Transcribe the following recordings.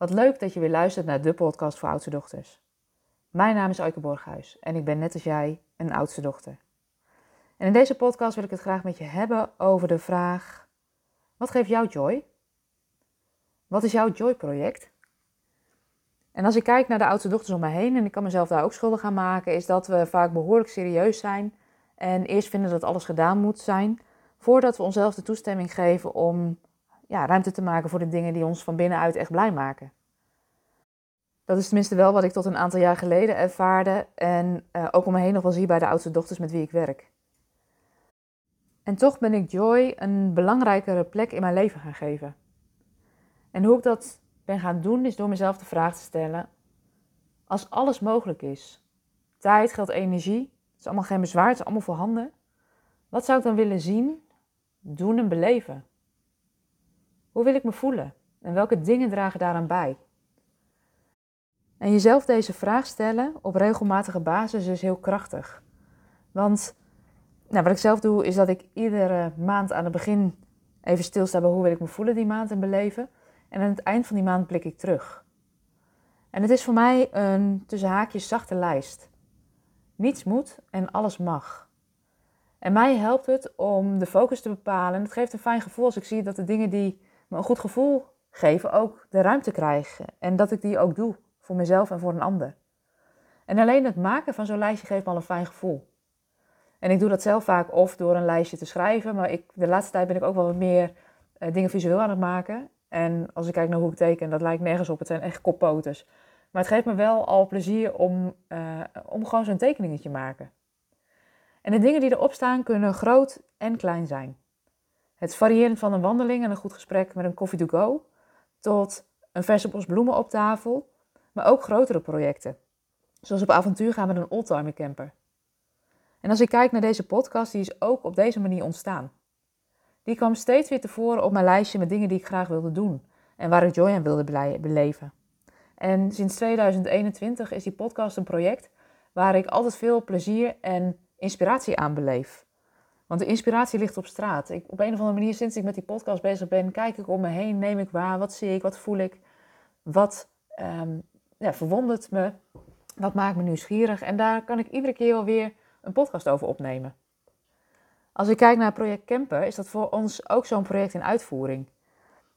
Wat leuk dat je weer luistert naar de podcast voor oudste dochters. Mijn naam is Eike Borghuis en ik ben net als jij een oudste dochter. En in deze podcast wil ik het graag met je hebben over de vraag: wat geeft jou joy? Wat is jouw joy-project? En als ik kijk naar de oudste dochters om me heen, en ik kan mezelf daar ook schuldig aan maken, is dat we vaak behoorlijk serieus zijn en eerst vinden dat alles gedaan moet zijn, voordat we onszelf de toestemming geven om ja, ruimte te maken voor de dingen die ons van binnenuit echt blij maken. Dat is tenminste wel wat ik tot een aantal jaar geleden ervaarde en uh, ook om me heen nog wel zie bij de oudste dochters met wie ik werk. En toch ben ik Joy een belangrijkere plek in mijn leven gaan geven. En hoe ik dat ben gaan doen is door mezelf de vraag te stellen: als alles mogelijk is, tijd, geld, energie, het is allemaal geen bezwaar, het is allemaal voorhanden, wat zou ik dan willen zien, doen en beleven? Hoe wil ik me voelen? En welke dingen dragen daaraan bij? En jezelf deze vraag stellen op regelmatige basis is heel krachtig. Want nou, wat ik zelf doe, is dat ik iedere maand aan het begin even stilsta bij hoe wil ik me voelen die maand en beleven. En aan het eind van die maand blik ik terug. En het is voor mij een tussen haakjes zachte lijst. Niets moet en alles mag. En mij helpt het om de focus te bepalen. En het geeft een fijn gevoel als ik zie dat de dingen die me een goed gevoel geven ook de ruimte krijgen. En dat ik die ook doe voor mezelf en voor een ander. En alleen het maken van zo'n lijstje geeft me al een fijn gevoel. En ik doe dat zelf vaak of door een lijstje te schrijven, maar ik, de laatste tijd ben ik ook wel wat meer uh, dingen visueel aan het maken. En als ik kijk naar hoe ik teken, dat lijkt nergens op. Het zijn echt koppoters. Maar het geeft me wel al plezier om, uh, om gewoon zo'n tekeningetje te maken. En de dingen die erop staan kunnen groot en klein zijn. Het variëren van een wandeling en een goed gesprek met een coffee to go, tot een verse bos bloemen op tafel, maar ook grotere projecten. Zoals op avontuur gaan met een oldtimer camper. En als ik kijk naar deze podcast, die is ook op deze manier ontstaan. Die kwam steeds weer tevoren op mijn lijstje met dingen die ik graag wilde doen en waar ik joy aan wilde beleven. En sinds 2021 is die podcast een project waar ik altijd veel plezier en inspiratie aan beleef. Want de inspiratie ligt op straat. Ik, op een of andere manier, sinds ik met die podcast bezig ben, kijk ik om me heen, neem ik waar, wat zie ik, wat voel ik, wat um, ja, verwondert me, wat maakt me nieuwsgierig. En daar kan ik iedere keer wel weer een podcast over opnemen. Als ik kijk naar project Camper, is dat voor ons ook zo'n project in uitvoering.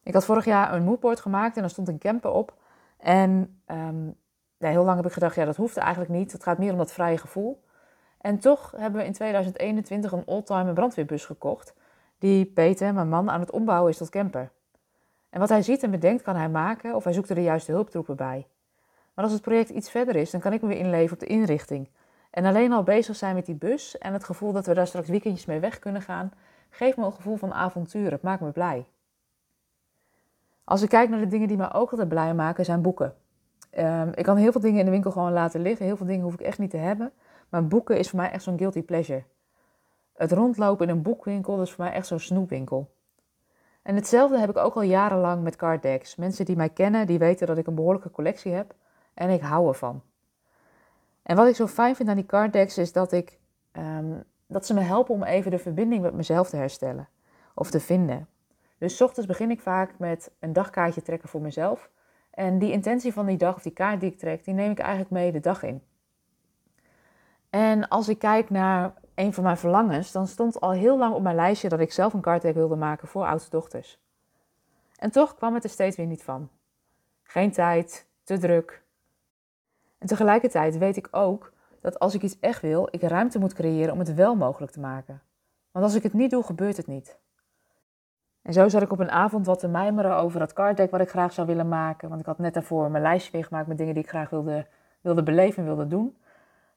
Ik had vorig jaar een moodboard gemaakt en daar stond een camper op. En um, ja, heel lang heb ik gedacht, ja, dat hoeft eigenlijk niet. Het gaat meer om dat vrije gevoel. En toch hebben we in 2021 een oldtimer brandweerbus gekocht, die Peter, mijn man, aan het ombouwen is tot camper. En wat hij ziet en bedenkt kan hij maken, of hij zoekt er de juiste hulptroepen bij. Maar als het project iets verder is, dan kan ik me weer inleven op de inrichting. En alleen al bezig zijn met die bus en het gevoel dat we daar straks weekendjes mee weg kunnen gaan, geeft me een gevoel van avontuur. Het maakt me blij. Als ik kijk naar de dingen die me ook altijd blij maken, zijn boeken. Um, ik kan heel veel dingen in de winkel gewoon laten liggen. Heel veel dingen hoef ik echt niet te hebben. Maar boeken is voor mij echt zo'n guilty pleasure. Het rondlopen in een boekwinkel is voor mij echt zo'n snoepwinkel. En hetzelfde heb ik ook al jarenlang met card decks. Mensen die mij kennen, die weten dat ik een behoorlijke collectie heb. En ik hou ervan. En wat ik zo fijn vind aan die card decks is dat, ik, um, dat ze me helpen om even de verbinding met mezelf te herstellen. Of te vinden. Dus ochtends begin ik vaak met een dagkaartje trekken voor mezelf. En die intentie van die dag, of die kaart die ik trek, die neem ik eigenlijk mee de dag in. En als ik kijk naar een van mijn verlangens, dan stond al heel lang op mijn lijstje dat ik zelf een carddeck wilde maken voor oudste dochters. En toch kwam het er steeds weer niet van. Geen tijd, te druk. En tegelijkertijd weet ik ook dat als ik iets echt wil, ik ruimte moet creëren om het wel mogelijk te maken. Want als ik het niet doe, gebeurt het niet. En zo zat ik op een avond wat te mijmeren over dat carddeck wat ik graag zou willen maken. Want ik had net daarvoor mijn lijstje weer gemaakt met dingen die ik graag wilde, wilde beleven en wilde doen.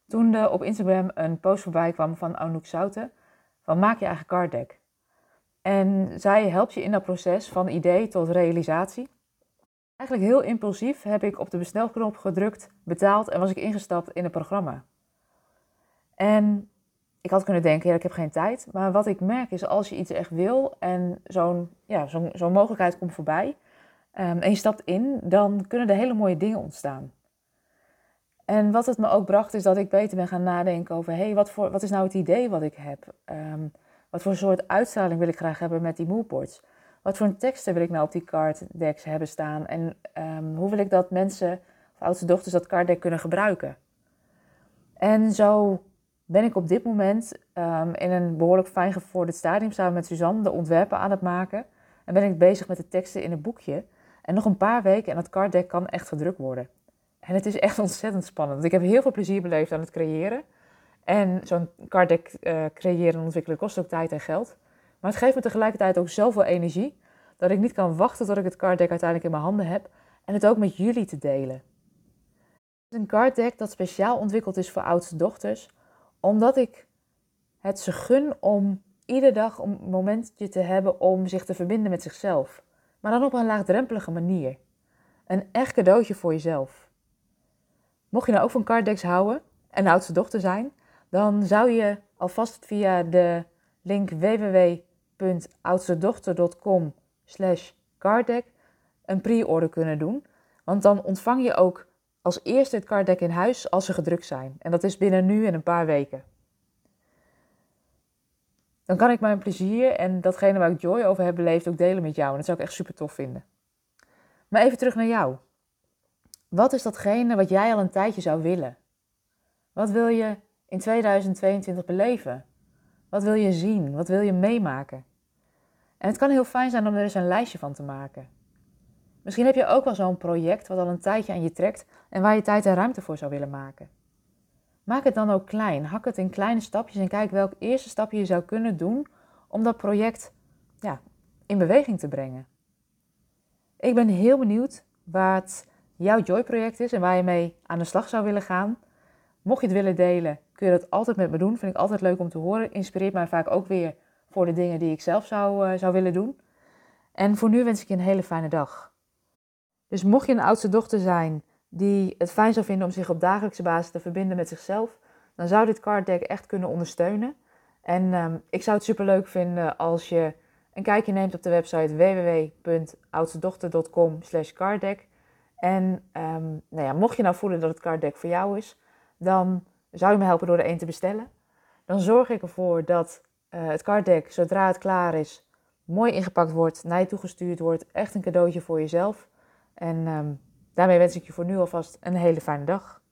Toen er op Instagram een post voorbij kwam van Anouk Souten van maak je eigen card deck. En zij helpt je in dat proces van idee tot realisatie. Eigenlijk heel impulsief heb ik op de bestelknop gedrukt, betaald en was ik ingestapt in het programma. En ik had kunnen denken, ja, ik heb geen tijd. Maar wat ik merk is, als je iets echt wil en zo'n ja, zo'n zo'n mogelijkheid komt voorbij um, en je stapt in, dan kunnen er hele mooie dingen ontstaan. En wat het me ook bracht, is dat ik beter ben gaan nadenken over: hé, hey, wat, voor, wat is nou het idee wat ik heb? Um, wat voor soort uitstraling wil ik graag hebben met die moodboards? Wat voor teksten wil ik nou op die decks hebben staan? En ehm, hoe wil ik dat mensen, of oudste dochters, dat deck kunnen gebruiken? En zo ben ik op dit moment um, in een behoorlijk fijn gevorderd stadium samen met Suzanne de ontwerpen aan het maken. En ben ik bezig met de teksten in een boekje. En nog een paar weken en dat carddeck kan echt gedrukt worden. En het is echt ontzettend spannend. Ik heb heel veel plezier beleefd aan het creëren. En zo'n carddeck uh, creëren en ontwikkelen kost ook tijd en geld. Maar het geeft me tegelijkertijd ook zoveel energie dat ik niet kan wachten tot ik het carddeck uiteindelijk in mijn handen heb en het ook met jullie te delen. Het is een carddeck dat speciaal ontwikkeld is voor oudste dochters, omdat ik het ze gun om iedere dag een momentje te hebben om zich te verbinden met zichzelf. Maar dan op een laagdrempelige manier. Een echt cadeautje voor jezelf. Mocht je nou ook van carddecks houden en oudste dochter zijn, dan zou je alvast via de link www.oudstedochter.com slash een pre-order kunnen doen. Want dan ontvang je ook als eerste het carddeck in huis als ze gedrukt zijn. En dat is binnen nu en een paar weken. Dan kan ik mijn plezier en datgene waar ik joy over heb beleefd ook delen met jou. En dat zou ik echt super tof vinden. Maar even terug naar jou. Wat is datgene wat jij al een tijdje zou willen? Wat wil je in 2022 beleven? Wat wil je zien? Wat wil je meemaken? En het kan heel fijn zijn om er eens een lijstje van te maken. Misschien heb je ook wel zo'n project wat al een tijdje aan je trekt en waar je tijd en ruimte voor zou willen maken. Maak het dan ook klein. Hak het in kleine stapjes en kijk welk eerste stapje je zou kunnen doen om dat project ja, in beweging te brengen. Ik ben heel benieuwd wat jouw Joy-project is en waar je mee aan de slag zou willen gaan. Mocht je het willen delen, kun je dat altijd met me doen. Vind ik altijd leuk om te horen. Inspireert mij vaak ook weer voor de dingen die ik zelf zou, uh, zou willen doen. En voor nu wens ik je een hele fijne dag. Dus mocht je een oudste dochter zijn die het fijn zou vinden om zich op dagelijkse basis te verbinden met zichzelf, dan zou dit card deck echt kunnen ondersteunen. En um, ik zou het superleuk vinden als je een kijkje neemt op de website www.oudstedochter.com slash carddeck. En um, nou ja, mocht je nou voelen dat het card deck voor jou is, dan zou je me helpen door er één te bestellen. Dan zorg ik ervoor dat uh, het carddeck, zodra het klaar is, mooi ingepakt wordt, naar je toegestuurd wordt. Echt een cadeautje voor jezelf. En um, daarmee wens ik je voor nu alvast een hele fijne dag.